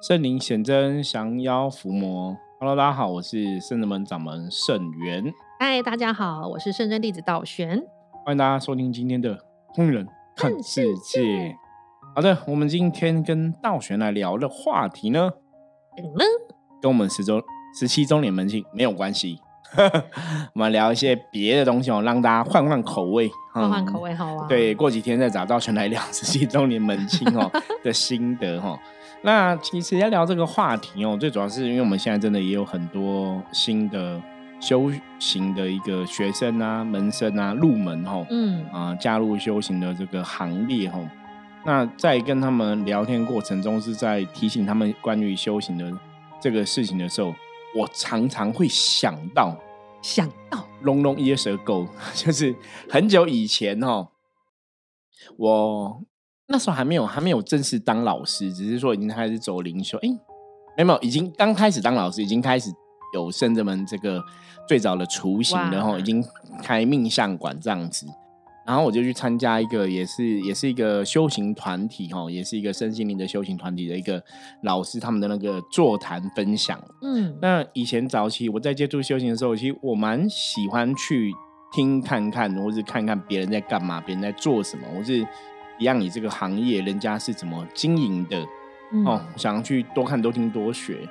圣灵显真，降妖伏魔。Hello，大家好，我是圣人门掌门圣元。嗨，大家好，我是圣真弟子道玄。欢迎大家收听今天的《通人看世界》。好的，我们今天跟道玄来聊的话题呢，跟我们十周十七周年门庆没有关系。我们聊一些别的东西哦，让大家换换口味，换换口味好啊。对，过几天再找道玄来聊十七周年门庆哦 的心得哈。那其实要聊这个话题哦，最主要是因为我们现在真的也有很多新的修行的一个学生啊、门生啊入门哈，嗯啊加入修行的这个行列哈。那在跟他们聊天过程中，是在提醒他们关于修行的这个事情的时候，我常常会想到想到 long long years ago，就是很久以前哦，我。那时候还没有还没有正式当老师，只是说已经开始走灵修。哎，没有，已经刚开始当老师，已经开始有圣者们这个最早的雏形然后已经开命相馆这样子。然后我就去参加一个，也是也是一个修行团体哈，也是一个身心灵的修行团体的一个老师他们的那个座谈分享。嗯，那以前早期我在接触修行的时候，其实我蛮喜欢去听看看，或是看看别人在干嘛，别人在做什么，我是。一样，你这个行业人家是怎么经营的？哦，想要去多看、多听、多学，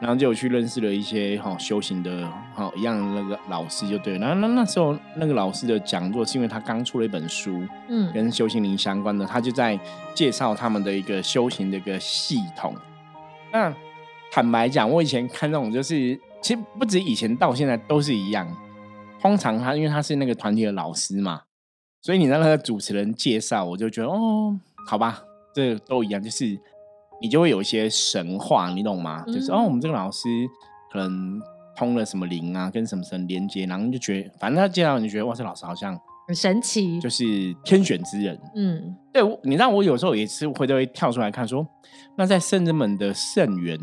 然后就有去认识了一些哈修行的哈一样那个老师就对。那那那时候那个老师的讲座是因为他刚出了一本书，嗯，跟修行灵相关的，他就在介绍他们的一个修行的一个系统。那坦白讲，我以前看那种就是，其实不止以前到现在都是一样。通常他因为他是那个团体的老师嘛。所以你让那个主持人介绍，我就觉得哦，好吧，这都一样，就是你就会有一些神话，你懂吗？就是哦，我们这个老师可能通了什么灵啊，跟什么神连接，然后就觉得，反正他介绍你就觉得哇，这老师好像很神奇，就是天选之人。嗯，对，你让我有时候也是会都会跳出来看，说那在圣人们的圣缘，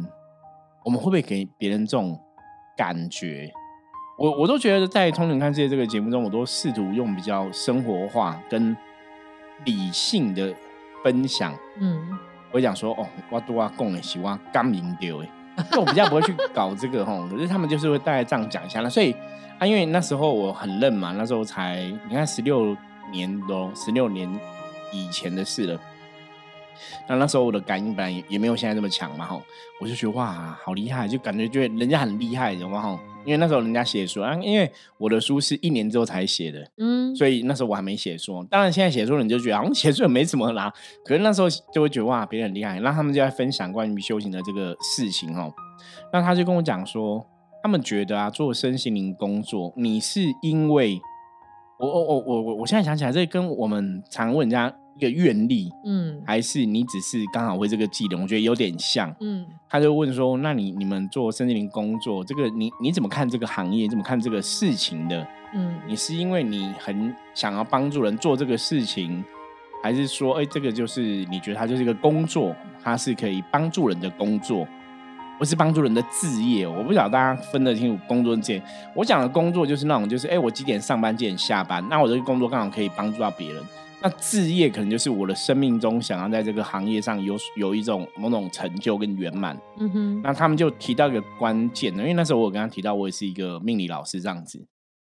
我们会不会给别人这种感觉？我我都觉得在《通灵看世界》这个节目中，我都试图用比较生活化跟理性的分享。嗯，我讲说哦，我多啊供的喜欢刚明丢哎，就我比较不会去搞这个哈。可是他们就是会大概这样讲一下了。所以啊，因为那时候我很嫩嘛，那时候才你看十六年多，十六年以前的事了。那那时候我的感应本来也也没有现在这么强嘛哈，我就觉得哇，好厉害，就感觉觉得人家很厉害，懂吗哈？因为那时候人家写书啊，因为我的书是一年之后才写的，嗯，所以那时候我还没写书。当然现在写书，你就觉得好像写书也没什么啦。可是那时候就会觉得哇，别人很厉害，那他们就在分享关于修行的这个事情哦。那他就跟我讲说，他们觉得啊，做身心灵工作，你是因为我我我我我我现在想起来，这跟我们常问人家。一个愿力，嗯，还是你只是刚好会这个技能？我觉得有点像，嗯。他就问说：“那你你们做森林工作，这个你你怎么看这个行业？怎么看这个事情的？嗯，你是因为你很想要帮助人做这个事情，还是说，哎，这个就是你觉得它就是一个工作，它是可以帮助人的工作，不是帮助人的置业？我不晓得大家分得清楚工作跟职业。我讲的工作就是那种，就是哎，我几点上班，几点下班，那我这个工作刚好可以帮助到别人。”那置业可能就是我的生命中想要在这个行业上有有一种某种成就跟圆满。嗯哼，那他们就提到一个关键，因为那时候我跟他提到我也是一个命理老师这样子，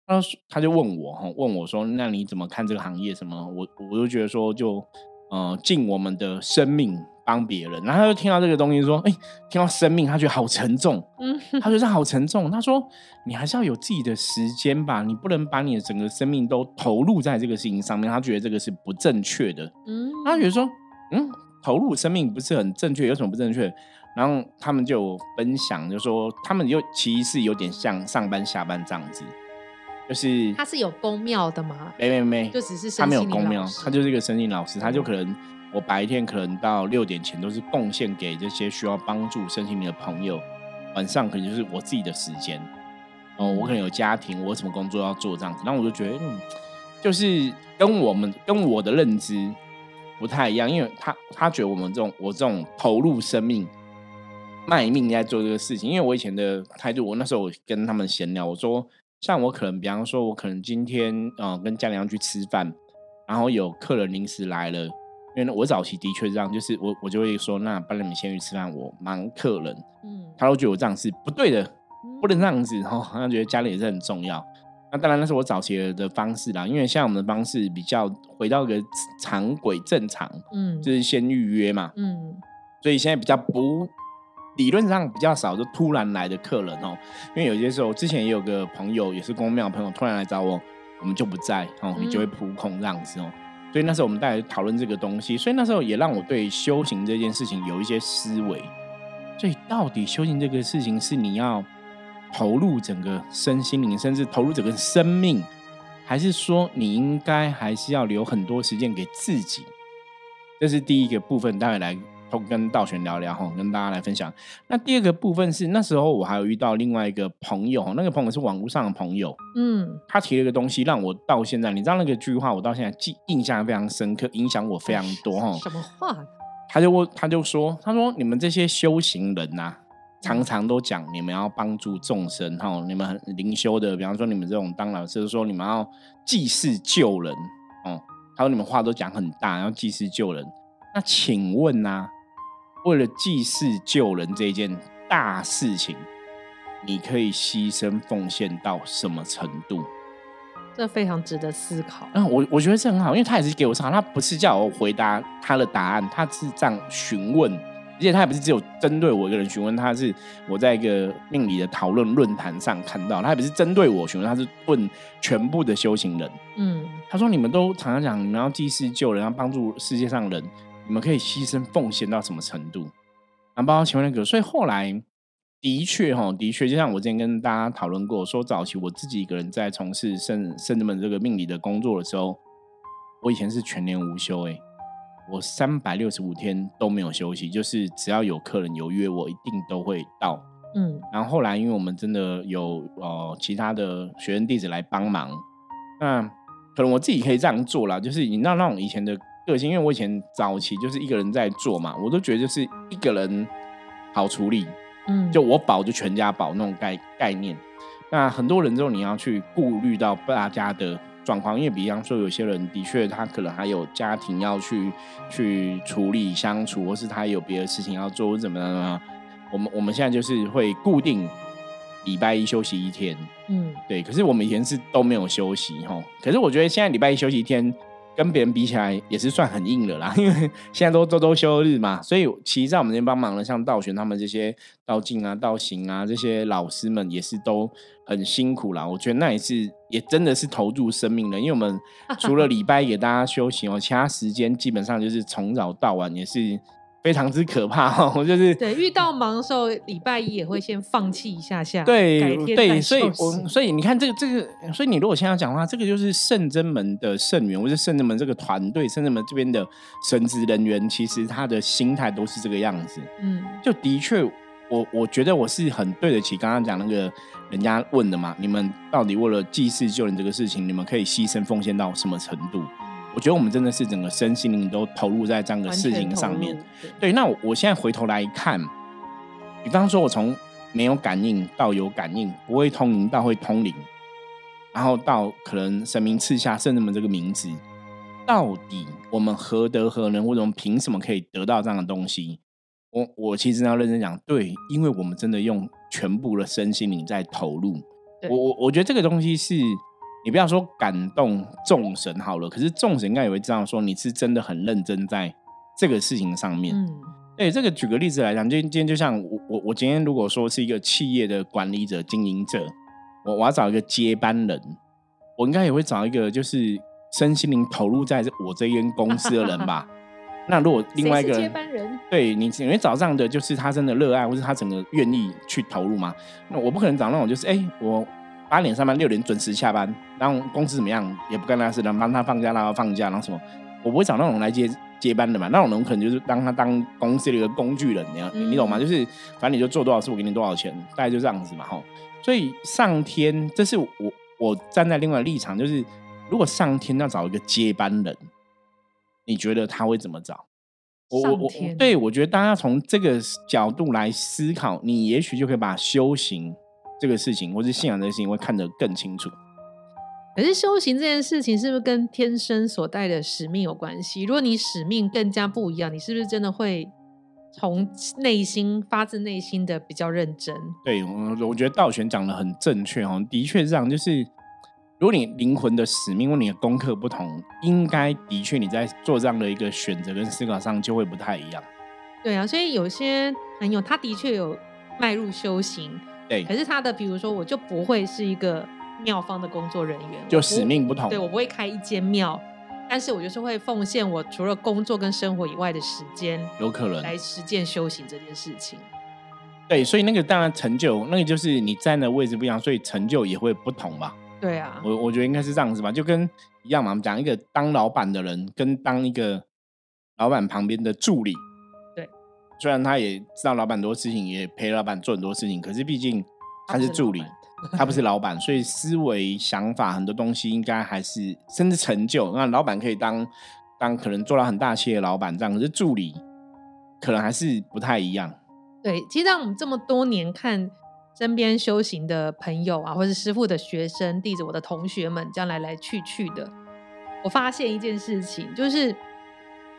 他他就问我哈，问我说那你怎么看这个行业？什么？我我就觉得说就呃尽我们的生命。帮别人，然后他就听到这个东西，说：“哎，听到生命，他觉得好沉重。嗯，他觉得好沉重。他说：你还是要有自己的时间吧，你不能把你的整个生命都投入在这个事情上面。他觉得这个是不正确的。嗯，他觉得说：嗯，投入生命不是很正确，有什么不正确？然后他们就分享，就说他们又其实是有点像上班下班这样子，就是他是有公庙的吗？没没没，就只是他没有公庙，他就是一个神经老师，他就可能。我白天可能到六点前都是贡献给这些需要帮助身心灵的朋友，晚上可能就是我自己的时间。哦，我可能有家庭，我有什么工作要做这样子，然后我就觉得，就是跟我们跟我的认知不太一样，因为他他觉得我们这种我这种投入生命、卖命在做这个事情，因为我以前的态度，我那时候我跟他们闲聊，我说，像我可能，比方说，我可能今天呃跟家里要去吃饭，然后有客人临时来了。因为我早期的确这样，就是我我就会说，那帮你们先去吃饭，我忙客人。嗯，他都觉得我这样是不对的，不能这样子，然后好像觉得家里也是很重要。那当然那是我早期的方式啦，因为像我们的方式比较回到个常轨正常，嗯，就是先预约嘛，嗯，所以现在比较不理论上比较少就突然来的客人哦，因为有些时候之前也有个朋友也是公庙朋友突然来找我，我们就不在哦，你就会扑空这样子哦。所以那时候我们大家讨论这个东西，所以那时候也让我对修行这件事情有一些思维。所以到底修行这个事情是你要投入整个身心灵，甚至投入整个生命，还是说你应该还是要留很多时间给自己？这是第一个部分，待会来。都跟道玄聊聊哈，跟大家来分享。那第二个部分是那时候我还有遇到另外一个朋友那个朋友是网络上的朋友，嗯，他提了一个东西让我到现在，你知道那个句话，我到现在记印象非常深刻，影响我非常多哈。什么话？他就问，他就说，他说你们这些修行人呐，常常都讲你们要帮助众生哈，你们灵修的，比方说你们这种当老师，说你们要济世救人哦，他说你们话都讲很大，要济世救人。那请问呐？为了济世救人这件大事情，你可以牺牲奉献到什么程度？这非常值得思考。嗯，我我觉得这很好，因为他也是给我上，他不是叫我回答他的答案，他是这样询问，而且他也不是只有针对我一个人询问，他是我在一个命理的讨论论坛上看到，他也不是针对我询问，他是问全部的修行人。嗯，他说你们都常常讲你们要济世救人，要帮助世界上人。你们可以牺牲奉献到什么程度？啊，包括前面那个，所以后来的确哈，的确，就像我之前跟大家讨论过，说早期我自己一个人在从事圣圣人们这个命理的工作的时候，我以前是全年无休哎，我三百六十五天都没有休息，就是只要有客人有约，我一定都会到。嗯，然后后来因为我们真的有呃其他的学生弟子来帮忙，那可能我自己可以这样做啦，就是你知道那种以前的。个性，因为我以前早期就是一个人在做嘛，我都觉得就是一个人好处理，嗯，就我保就全家保那种概概念。那很多人之后你要去顾虑到大家的状况，因为比方说有些人的确他可能还有家庭要去去处理相处，或是他有别的事情要做，或怎么样啊？我们我们现在就是会固定礼拜一休息一天，嗯，对。可是我们以前是都没有休息哈，可是我觉得现在礼拜一休息一天。跟别人比起来也是算很硬的啦，因为现在都周周休日嘛，所以其实在我们这边帮忙的，像道玄他们这些道静啊、道行啊这些老师们，也是都很辛苦啦。我觉得那也是也真的是投入生命了，因为我们除了礼拜给大家休息哦，其他时间基本上就是从早到晚也是。非常之可怕哈，我 就是对遇到忙的时候，礼拜一也会先放弃一下下，对对，所以我所以你看这个这个，所以你如果现在讲话，这个就是圣真门的圣员，或者圣真门这个团队，圣真门这边的神职人员，其实他的心态都是这个样子。嗯，就的确，我我觉得我是很对得起刚刚讲那个人家问的嘛，你们到底为了祭祀救人这个事情，你们可以牺牲奉献到什么程度？我觉得我们真的是整个身心灵都投入在这样的事情上面。对，那我现在回头来看，比方说，我从没有感应到有感应，不会通灵到会通灵，然后到可能神明赐下圣人们这个名字，到底我们何德何能，或者我们凭什么可以得到这样的东西？我我其实要认真讲，对，因为我们真的用全部的身心灵在投入。我我我觉得这个东西是。你不要说感动众神好了，可是众神应该也会知道说，你是真的很认真在这个事情上面。嗯，对，这个举个例子来讲，今今天就像我我我今天如果说是一个企业的管理者、经营者，我我要找一个接班人，我应该也会找一个就是身心灵投入在我这间公司的人吧。那如果另外一个接班人，对你因为找这样的就是他真的热爱，或是他整个愿意去投入嘛？那我不可能找那种就是哎我。八点上班，六点准时下班，然后公司怎么样也不干那事，能帮他放假，让他放假，然后什么，我不会找那种来接接班的嘛，那种人可能就是当他当公司的一个工具人，你你懂吗？就是反正你就做多少事，我给你多少钱，大概就这样子嘛，吼。所以上天，这是我我站在另外立场，就是如果上天要找一个接班人，你觉得他会怎么找？我我我，对我觉得大家从这个角度来思考，你也许就可以把修行。这个事情，或是信仰这个事情，会看得更清楚。可是修行这件事情是不是跟天生所带的使命有关系？如果你使命更加不一样，你是不是真的会从内心发自内心的比较认真？对，我我觉得道玄讲的很正确哦，的确是这样。就是如果你灵魂的使命或你的功课不同，应该的确你在做这样的一个选择跟思考上就会不太一样。对啊，所以有些朋友他的确有迈入修行，对，可是他的比如说我就不会是一个。庙方的工作人员就使命不同，对我不会开一间庙，但是我就是会奉献我除了工作跟生活以外的时间，有可能来实践修行这件事情。对，所以那个当然成就，那个就是你站的位置不一样，所以成就也会不同吧？对啊，我我觉得应该是这样子吧，就跟一样嘛。我们讲一个当老板的人跟当一个老板旁边的助理，对，虽然他也知道老板很多事情，也陪老板做很多事情，可是毕竟他是助理。他不是老板，所以思维、想法很多东西应该还是甚至成就。那老板可以当当可能做到很大企业老板这样，可是助理可能还是不太一样。对，其实让我们这么多年看身边修行的朋友啊，或是师傅的学生、弟子、我的同学们这样来来去去的，我发现一件事情，就是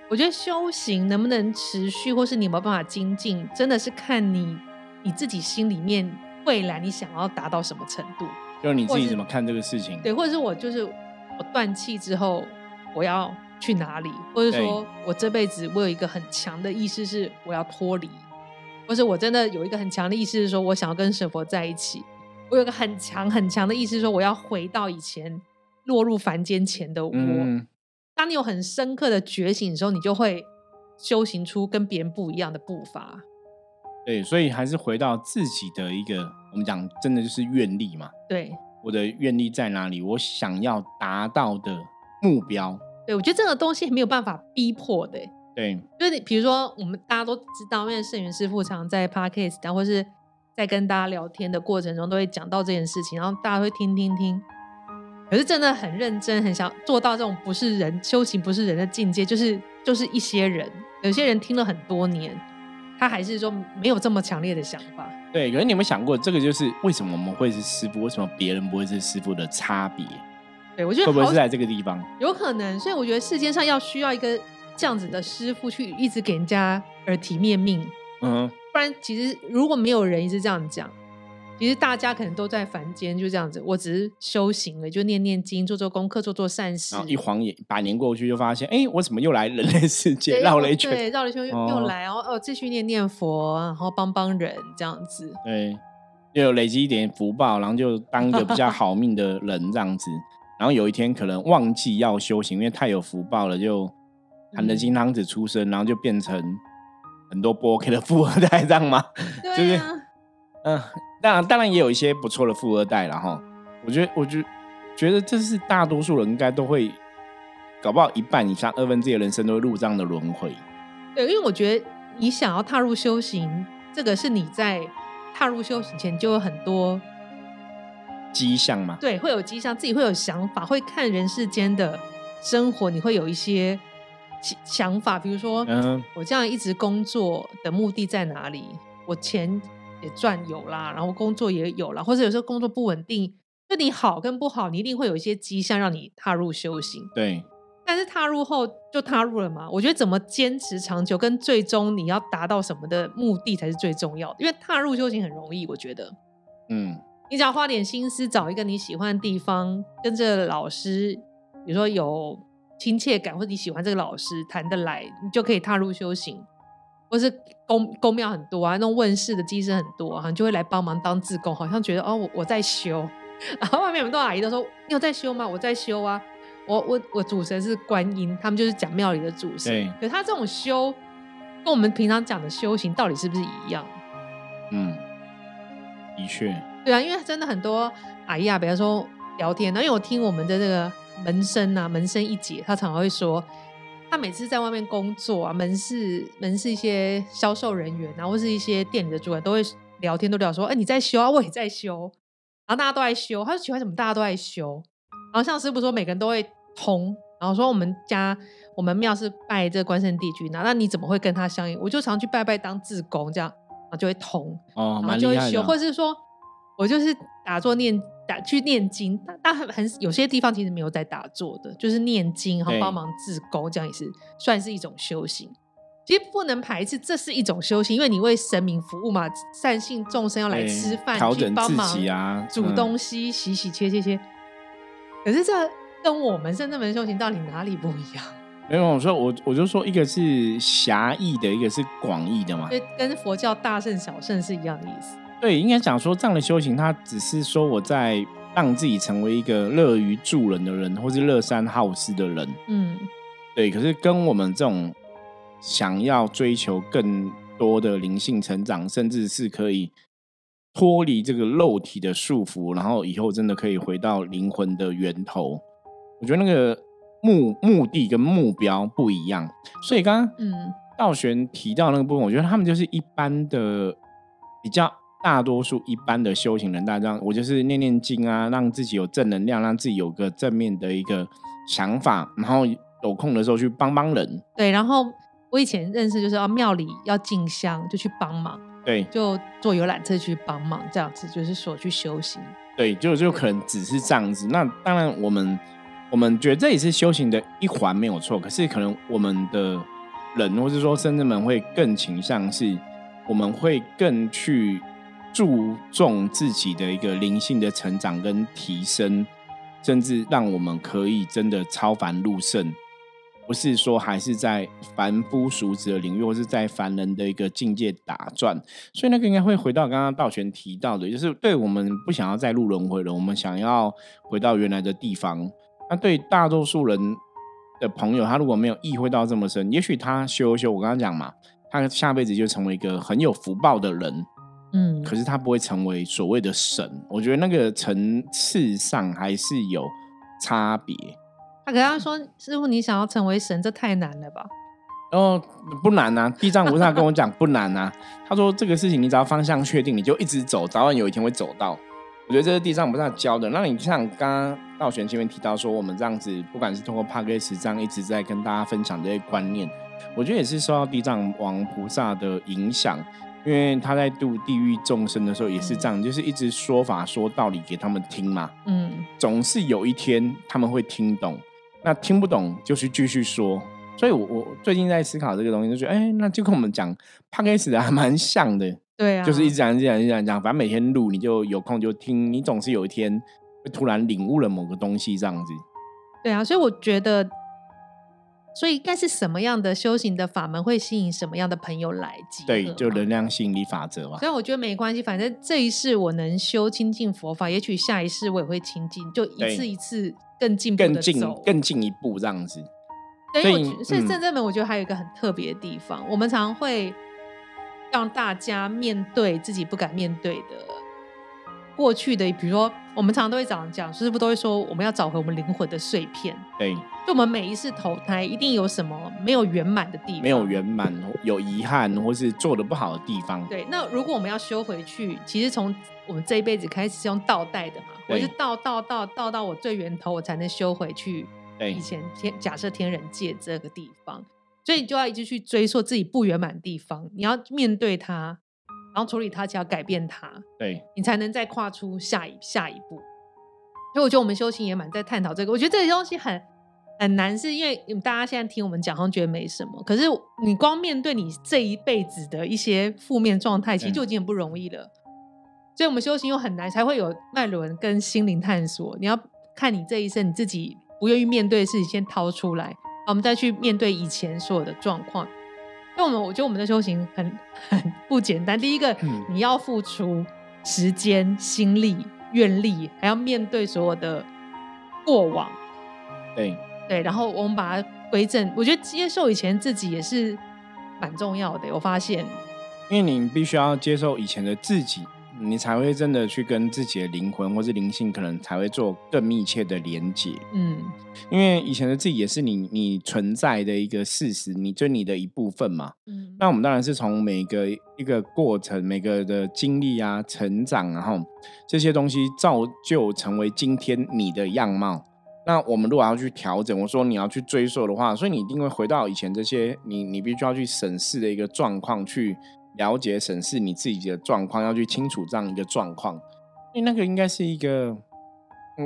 我觉得修行能不能持续，或是你有没有办法精进，真的是看你你自己心里面。未来你想要达到什么程度？就是你自己怎么看这个事情？对，或者是我就是我断气之后我要去哪里？或者说我这辈子我有一个很强的意识是我要脱离，或是我真的有一个很强的意识是说我想要跟神佛在一起。我有个很强很强的意识说我要回到以前落入凡间前的我。当你有很深刻的觉醒的时候，你就会修行出跟别人不一样的步伐。对，所以还是回到自己的一个，我们讲真的就是愿力嘛。对，我的愿力在哪里？我想要达到的目标。对，我觉得这个东西没有办法逼迫的。对，就是你比如说，我们大家都知道，因为圣元师傅常在 podcast，然后是在跟大家聊天的过程中，都会讲到这件事情，然后大家会听听听。可是真的很认真，很想做到这种不是人修行不是人的境界，就是就是一些人，有些人听了很多年。他还是说没有这么强烈的想法。对，可是你有没有想过，这个就是为什么我们会是师傅，为什么别人不会是师傅的差别？对，我觉得会不会是在这个地方？有可能，所以我觉得世间上要需要一个这样子的师傅去一直给人家耳提面命。嗯，不然其实如果没有人一直这样讲。其实大家可能都在凡间，就这样子。我只是修行了，就念念经，做做功课，做做善事。然后一晃眼，百年过去，就发现，哎，我怎么又来人类世界绕了一圈？对，绕了一圈又来，然后哦，继续念念佛，然后帮帮人，这样子。对，又有累积一点福报，然后就当一个比较好命的人，这样子。然后有一天可能忘记要修行，因为太有福报了，就含着金汤子出生，然后就变成很多波 K 的富二代，这样吗？对啊。嗯。当然，当然也有一些不错的富二代了哈。我觉得，我觉觉得这是大多数人应该都会，搞不好一半以上、二分之一的人生都会入这样的轮回。对，因为我觉得你想要踏入修行，这个是你在踏入修行前就有很多迹象嘛。对，会有迹象，自己会有想法，会看人世间的生活，你会有一些想法，比如说，嗯，我这样一直工作的目的在哪里？我钱。也赚有啦，然后工作也有啦，或者有时候工作不稳定，就你好跟不好，你一定会有一些迹象让你踏入修行。对，但是踏入后就踏入了嘛。我觉得怎么坚持长久，跟最终你要达到什么的目的才是最重要的。因为踏入修行很容易，我觉得，嗯，你只要花点心思，找一个你喜欢的地方，跟着老师，比如说有亲切感，或者你喜欢这个老师谈得来，你就可以踏入修行。或是公公庙很多啊，那种问世的机身很多啊，就会来帮忙当志工，好像觉得哦，我我在修，然后外面很多阿姨都说你有在修吗？我在修啊，我我我主神是观音，他们就是讲庙里的主神。可他这种修，跟我们平常讲的修行到底是不是一样？嗯，的确。对啊，因为真的很多阿姨啊，比方说聊天，因为我听我们的这个门生啊，门生一姐，她常常会说。他每次在外面工作啊，门市门市一些销售人员啊，或是一些店里的主管都会聊天，都聊说：“哎，你在修啊，我也在修。”然后大家都在修，他说：“喜欢什么？大家都在修。”然后像师傅说，每个人都会通，然后说：“我们家我们庙是拜这关圣帝君，那那你怎么会跟他相应？我就常去拜拜当自工，这样然后就会通，哦，然后就会修，或者是说我就是打坐念打去念经，但但很很有些地方其实没有在打坐的，就是念经，然后帮忙自宫，这样也是算是一种修行。其实不能排斥，这是一种修行，因为你为神明服务嘛，善信众生要来吃饭，去帮忙啊，煮东西，洗洗切切切。可是这跟我们圣正门修行到底哪里不一样？没有，我说我我就说，一个是狭义的，一个是广义的嘛。对，跟佛教大圣小圣是一样的意思。对，应该讲说这样的修行，它只是说我在让自己成为一个乐于助人的人，或是乐善好施的人。嗯，对。可是跟我们这种。想要追求更多的灵性成长，甚至是可以脱离这个肉体的束缚，然后以后真的可以回到灵魂的源头。我觉得那个目目的跟目标不一样，所以刚刚嗯，道玄提到那个部分，我觉得他们就是一般的比较大多数一般的修行人，大家我就是念念经啊，让自己有正能量，让自己有个正面的一个想法，然后有空的时候去帮帮人。对，然后。我以前认识就是要庙里要进香就去帮忙，对，就坐游览车去帮忙这样子，就是说去修行。对，就就可能只是这样子。那当然，我们我们觉得这也是修行的一环没有错。可是可能我们的人，或是说深圳们会更倾向是，我们会更去注重自己的一个灵性的成长跟提升，甚至让我们可以真的超凡入圣。不是说还是在凡夫俗子的领域，或是在凡人的一个境界打转，所以那个应该会回到刚刚道玄提到的，就是对我们不想要再入轮回了，我们想要回到原来的地方。那对大多数人的朋友，他如果没有意会到这么深，也许他修一修，我刚刚讲嘛，他下辈子就成为一个很有福报的人，嗯，可是他不会成为所谓的神。我觉得那个层次上还是有差别。他跟他说：“师傅，你想要成为神，这太难了吧？”哦，不难呐。地藏菩萨跟我讲不难呐。他说：“这个事情，你只要方向确定，你就一直走，早晚有一天会走到。”我觉得这是地藏菩萨教的。那你像刚刚道玄前面提到说，我们这样子，不管是通过帕格斯这样一直在跟大家分享这些观念，我觉得也是受到地藏王菩萨的影响，因为他在度地狱众生的时候也是这样，就是一直说法说道理给他们听嘛。嗯，总是有一天他们会听懂。那听不懂就是继续说，所以我我最近在思考这个东西，就觉得哎，那就跟我们讲 p o d c 的还蛮像的，对啊，就是一直讲、一直讲、一直讲，讲，反正每天录，你就有空就听，你总是有一天会突然领悟了某个东西这样子。对啊，所以我觉得，所以应该是什么样的修行的法门会吸引什么样的朋友来？对，就能量吸引力法则嘛。所以我觉得没关系，反正这一世我能修清净佛法，也许下一世我也会清净，就一次一次。更进更进更进一步这样子，所以所以正正门我觉得还有一个很特别的地方，我们常会让大家面对自己不敢面对的过去的，比如说我们常常都会讲讲师傅都会说我们要找回我们灵魂的碎片，对，就我们每一次投胎一定有什么没有圆满的地方，没有圆满有遗憾或是做的不好的地方，对，那如果我们要修回去，其实从我们这一辈子开始是用倒带的嘛，我是倒倒倒倒到我最源头，我才能修回去。以前天假设天人界这个地方，所以你就要一直去追溯自己不圆满的地方，你要面对它，然后处理它，就要改变它，对你才能再跨出下一下一步。所以我觉得我们修行也蛮在探讨这个，我觉得这些东西很很难，是因为大家现在听我们讲，好像觉得没什么，可是你光面对你这一辈子的一些负面状态，其实就已经很不容易了。所以，我们修行又很难，才会有脉轮跟心灵探索。你要看你这一生你自己不愿意面对的事情，先掏出来，我们再去面对以前所有的状况。因为我们我觉得我们的修行很很不简单。第一个，你要付出时间、心力、愿力，还要面对所有的过往。对对，然后我们把它归正。我觉得接受以前自己也是蛮重要的。我发现，因为你必须要接受以前的自己。你才会真的去跟自己的灵魂或是灵性，可能才会做更密切的连接。嗯，因为以前的自己也是你你存在的一个事实，你就你的一部分嘛。嗯，那我们当然是从每个一个过程、每个的经历啊、成长，然后这些东西造就成为今天你的样貌。那我们如果要去调整，我说你要去追溯的话，所以你一定会回到以前这些你你必须要去审视的一个状况去。了解、审视你自己的状况，要去清楚这样一个状况。因因为那个应该是一个，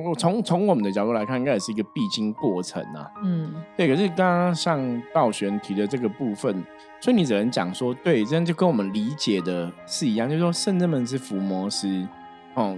我从从我们的角度来看，应该也是一个必经过程啊。嗯，对。可是刚刚像道玄提的这个部分，所以你只能讲说，对，这样就跟我们理解的是一样，就是说圣人们是伏魔师，哦。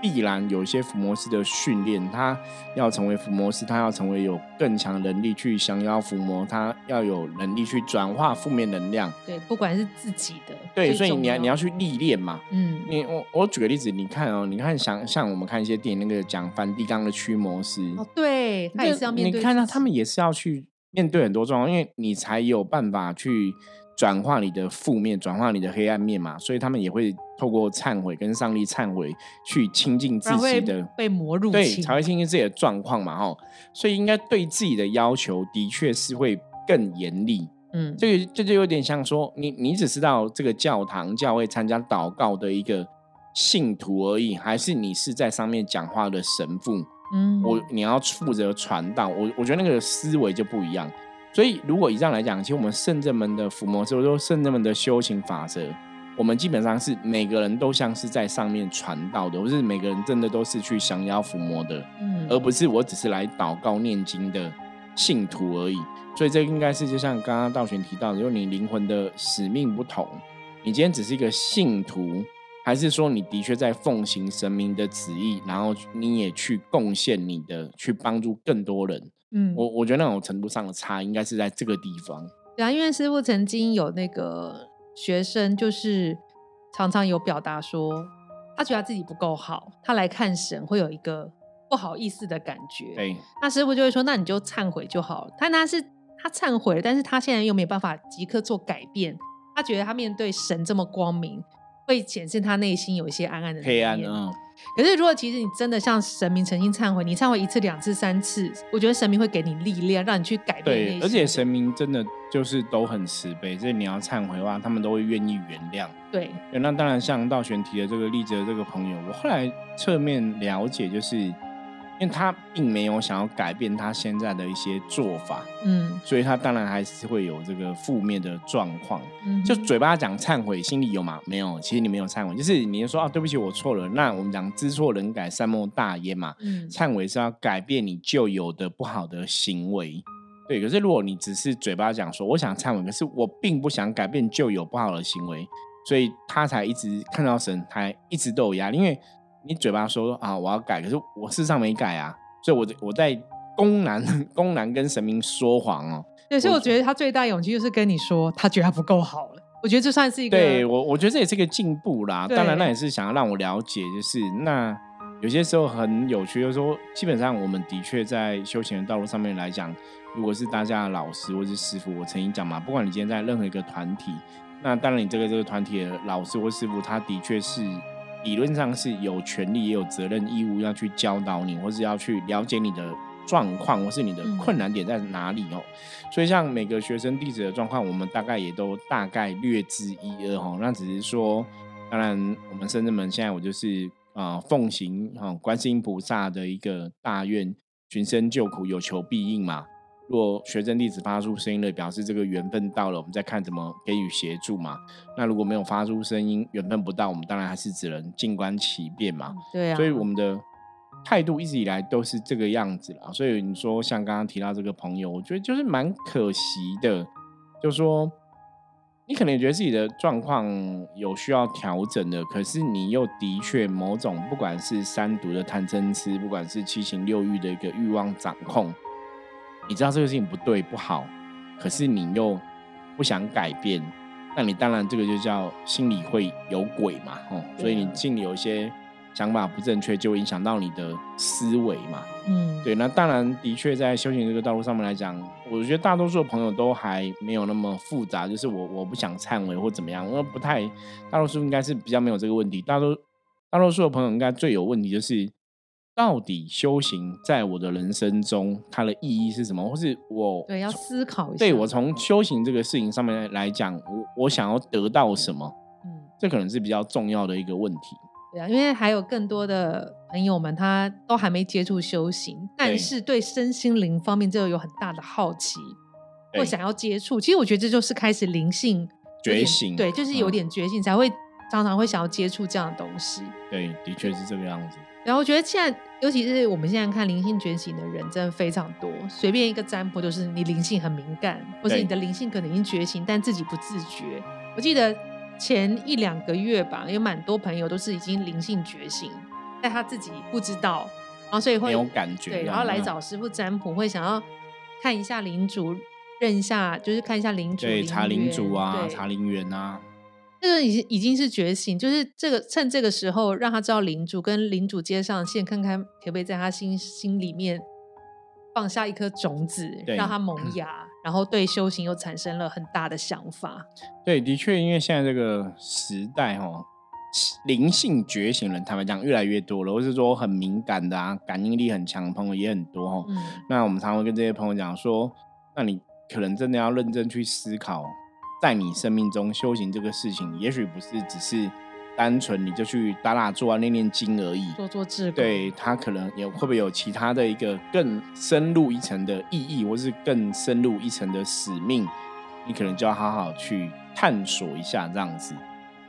必然有一些伏魔师的训练，他要成为伏魔师，他要成为有更强能力去降妖伏魔，他要有能力去转化负面能量。对，不管是自己的，对，所以你要你要去历练嘛。嗯，你我我举个例子，你看哦，你看像像我们看一些电影，那个讲梵蒂冈的驱魔师，哦，对，他也是要面对，你看到他们也是要去面对很多状况，因为你才有办法去。转化你的负面，转化你的黑暗面嘛，所以他们也会透过忏悔跟上帝忏悔，去亲近自己的被魔入对，才会亲近自己的状况嘛，吼，所以应该对自己的要求的确是会更严厉，嗯，这个这就有点像说，你你只知道这个教堂教会参加祷告的一个信徒而已，还是你是在上面讲话的神父，嗯，我你要负责传道，我我觉得那个思维就不一样。所以，如果以上来讲，其实我们圣人们的伏魔，或者说圣人们的修行法则，我们基本上是每个人都像是在上面传道的，或是每个人真的都是去降妖伏魔的，嗯，而不是我只是来祷告念经的信徒而已。所以，这应该是就像刚刚道玄提到的，就你灵魂的使命不同，你今天只是一个信徒，还是说你的确在奉行神明的旨意，然后你也去贡献你的，去帮助更多人。嗯，我我觉得那种程度上的差，应该是在这个地方。对啊，因为师傅曾经有那个学生，就是常常有表达说，他觉得自己不够好，他来看神会有一个不好意思的感觉。对，那师傅就会说，那你就忏悔就好了。但他是他忏悔了，但是他现在又没有办法即刻做改变。他觉得他面对神这么光明，会显示他内心有一些暗暗的黑暗啊。可是，如果其实你真的向神明诚心忏悔，你忏悔一次、两次、三次，我觉得神明会给你力量，让你去改变。对，而且神明真的就是都很慈悲，所以你要忏悔的话，他们都会愿意原谅。对，那当然，像道玄提的这个例子的这个朋友，我后来侧面了解，就是。因为他并没有想要改变他现在的一些做法，嗯，所以他当然还是会有这个负面的状况。嗯，就嘴巴讲忏悔，心里有吗？没有，其实你没有忏悔，就是你说啊，对不起，我错了。那我们讲知错能改，善莫大焉嘛。嗯，忏悔是要改变你旧有的不好的行为。对，可是如果你只是嘴巴讲说我想忏悔，可是我并不想改变旧有不好的行为，所以他才一直看到神，他一直都有压力，因为。你嘴巴说啊，我要改，可是我事实上没改啊，所以我我在公然 公然跟神明说谎哦。对，所以我觉得他最大勇气就是跟你说，他觉得他不够好了。我觉得这算是一个，对我我觉得这也是一个进步啦。当然，那也是想要让我了解，就是那有些时候很有趣，就是说，基本上我们的确在修行的道路上面来讲，如果是大家的老师或是师傅，我曾经讲嘛，不管你今天在任何一个团体，那当然你这个这个团体的老师或师傅，他的确是。理论上是有权利也有责任义务要去教导你，或是要去了解你的状况，或是你的困难点在哪里哦。所以像每个学生弟子的状况，我们大概也都大概略知一二哈。那只是说，当然我们深圳门现在我就是啊奉行哈观世音菩萨的一个大愿，寻声救苦，有求必应嘛。如果学生弟子发出声音了，表示这个缘分到了，我们再看怎么给予协助嘛。那如果没有发出声音，缘分不到，我们当然还是只能静观其变嘛。对啊。所以我们的态度一直以来都是这个样子了。所以你说像刚刚提到这个朋友，我觉得就是蛮可惜的，就说你可能也觉得自己的状况有需要调整的，可是你又的确某种不管是三毒的贪嗔痴，不管是七情六欲的一个欲望掌控。你知道这个事情不对不好，可是你又不想改变，那你当然这个就叫心里会有鬼嘛，哦，所以你心里有一些想法不正确，就会影响到你的思维嘛，嗯，对，那当然的确在修行这个道路上面来讲，我觉得大多数的朋友都还没有那么复杂，就是我我不想忏悔或怎么样，我不太，大多数应该是比较没有这个问题，大多大多数的朋友应该最有问题就是。到底修行在我的人生中，它的意义是什么？或是我对要思考一下。对我从修行这个事情上面来讲，我我想要得到什么？嗯，这可能是比较重要的一个问题。对啊，因为还有更多的朋友们，他都还没接触修行，但是对身心灵方面就有很大的好奇，或想要接触。其实我觉得这就是开始灵性觉醒，对，就是有点觉醒才会常常会想要接触这样的东西。对，的确是这个样子。然后我觉得现在，尤其是我们现在看灵性觉醒的人，真的非常多。随便一个占卜，就是你灵性很敏感，或是你的灵性可能已经觉醒，但自己不自觉。我记得前一两个月吧，有蛮多朋友都是已经灵性觉醒，但他自己不知道，然后所以会有感觉，对，然后来找师傅占卜，会想要看一下灵主，认一下，就是看一下灵主，对，查灵主啊，查灵缘啊。这个已经已经是觉醒，就是这个趁这个时候让他知道领主跟领主接上线，看看可不可以在他心心里面放下一颗种子，让他萌芽，然后对修行又产生了很大的想法。对，的确，因为现在这个时代哦，灵性觉醒人，他们讲越来越多了，或是说很敏感的啊，感应力很强的朋友也很多哦。那我们常会跟这些朋友讲说，那你可能真的要认真去思考。在你生命中修行这个事情，也许不是只是单纯你就去打打坐啊、念念经而已。做做智对他可能也会不会有其他的一个更深入一层的意义，或是更深入一层的使命，你可能就要好好去探索一下这样子。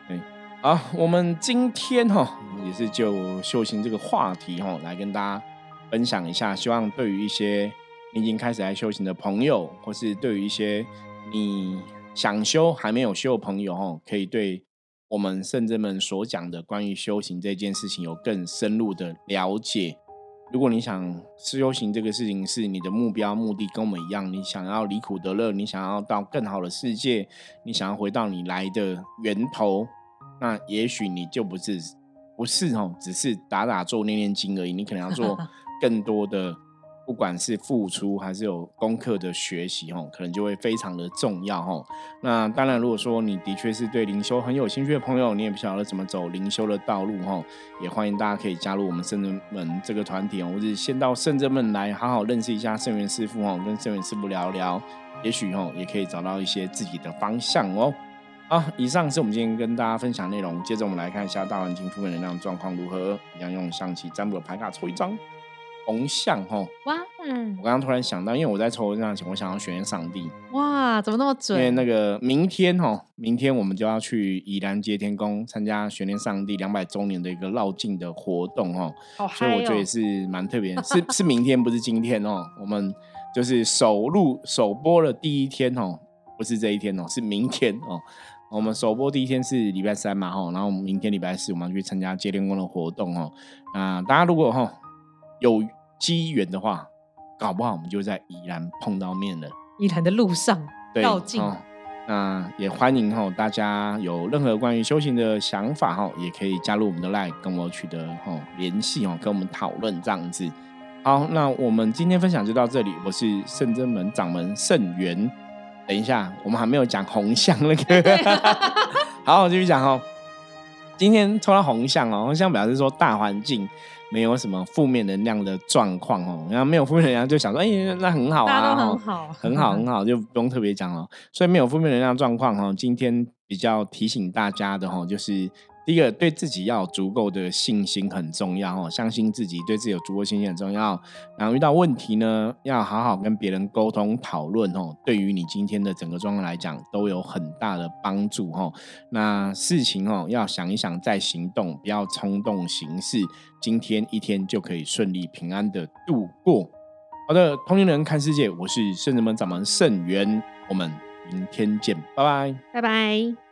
对，好，我们今天哈也是就修行这个话题哈来跟大家分享一下，希望对于一些你已经开始来修行的朋友，或是对于一些你。想修还没有修的朋友哦，可以对我们圣者们所讲的关于修行这件事情有更深入的了解。如果你想修行这个事情是你的目标目的，跟我们一样，你想要离苦得乐，你想要到更好的世界，你想要回到你来的源头，那也许你就不是不是哦，只是打打坐念念经而已，你可能要做 更多的。不管是付出还是有功课的学习，吼，可能就会非常的重要，吼。那当然，如果说你的确是对灵修很有兴趣的朋友，你也不晓得怎么走灵修的道路，吼，也欢迎大家可以加入我们圣人们这个团体哦，或者先到圣人们来好好认识一下圣元师傅，哦，跟圣元师傅聊聊，也许吼也可以找到一些自己的方向哦。好，以上是我们今天跟大家分享内容，接着我们来看一下大环境负面能量状况如何，一样用象棋占卜的牌卡抽一张。红象哈哇！嗯。我刚刚突然想到，因为我在抽这样我想要选上帝。哇，怎么那么准？因为那个明天哈，明天我们就要去宜兰接天宫参加悬念上帝两百周年的一个绕境的活动哈，所以我觉得也是蛮特别，是是明天不是今天哦，我们就是首录首播的第一天哦，不是这一天哦，是明天哦，我们首播第一天是礼拜三嘛哈，然后明天礼拜四我们要去参加接天宫的活动哦，那大家如果哈有。机缘的话，搞不好我们就在宜兰碰到面了。宜兰的路上绕境，那也欢迎哈大家有任何关于修行的想法哈，也可以加入我们的 LINE 跟我取得哈联系哦，跟我们讨论这样子。好，那我们今天分享就到这里。我是圣真门掌门圣元。等一下，我们还没有讲红象那个。好，我继续讲哦。今天抽到红象哦，红象表示说大环境。没有什么负面能量的状况哦，然后没有负面能量就想说，哎，那很好啊，很好，很好，很好，就不用特别讲了。所以没有负面能量状况哈，今天比较提醒大家的哈，就是。第一个对自己要有足够的信心很重要哦，相信自己对自己有足够信心很重要。然后遇到问题呢，要好好跟别人沟通讨论哦，对于你今天的整个状况来讲都有很大的帮助哦。那事情哦要想一想再行动，不要冲动行事，今天一天就可以顺利平安的度过。好的，同龄人看世界，我是圣人们掌门圣元，我们明天见，拜拜，拜拜。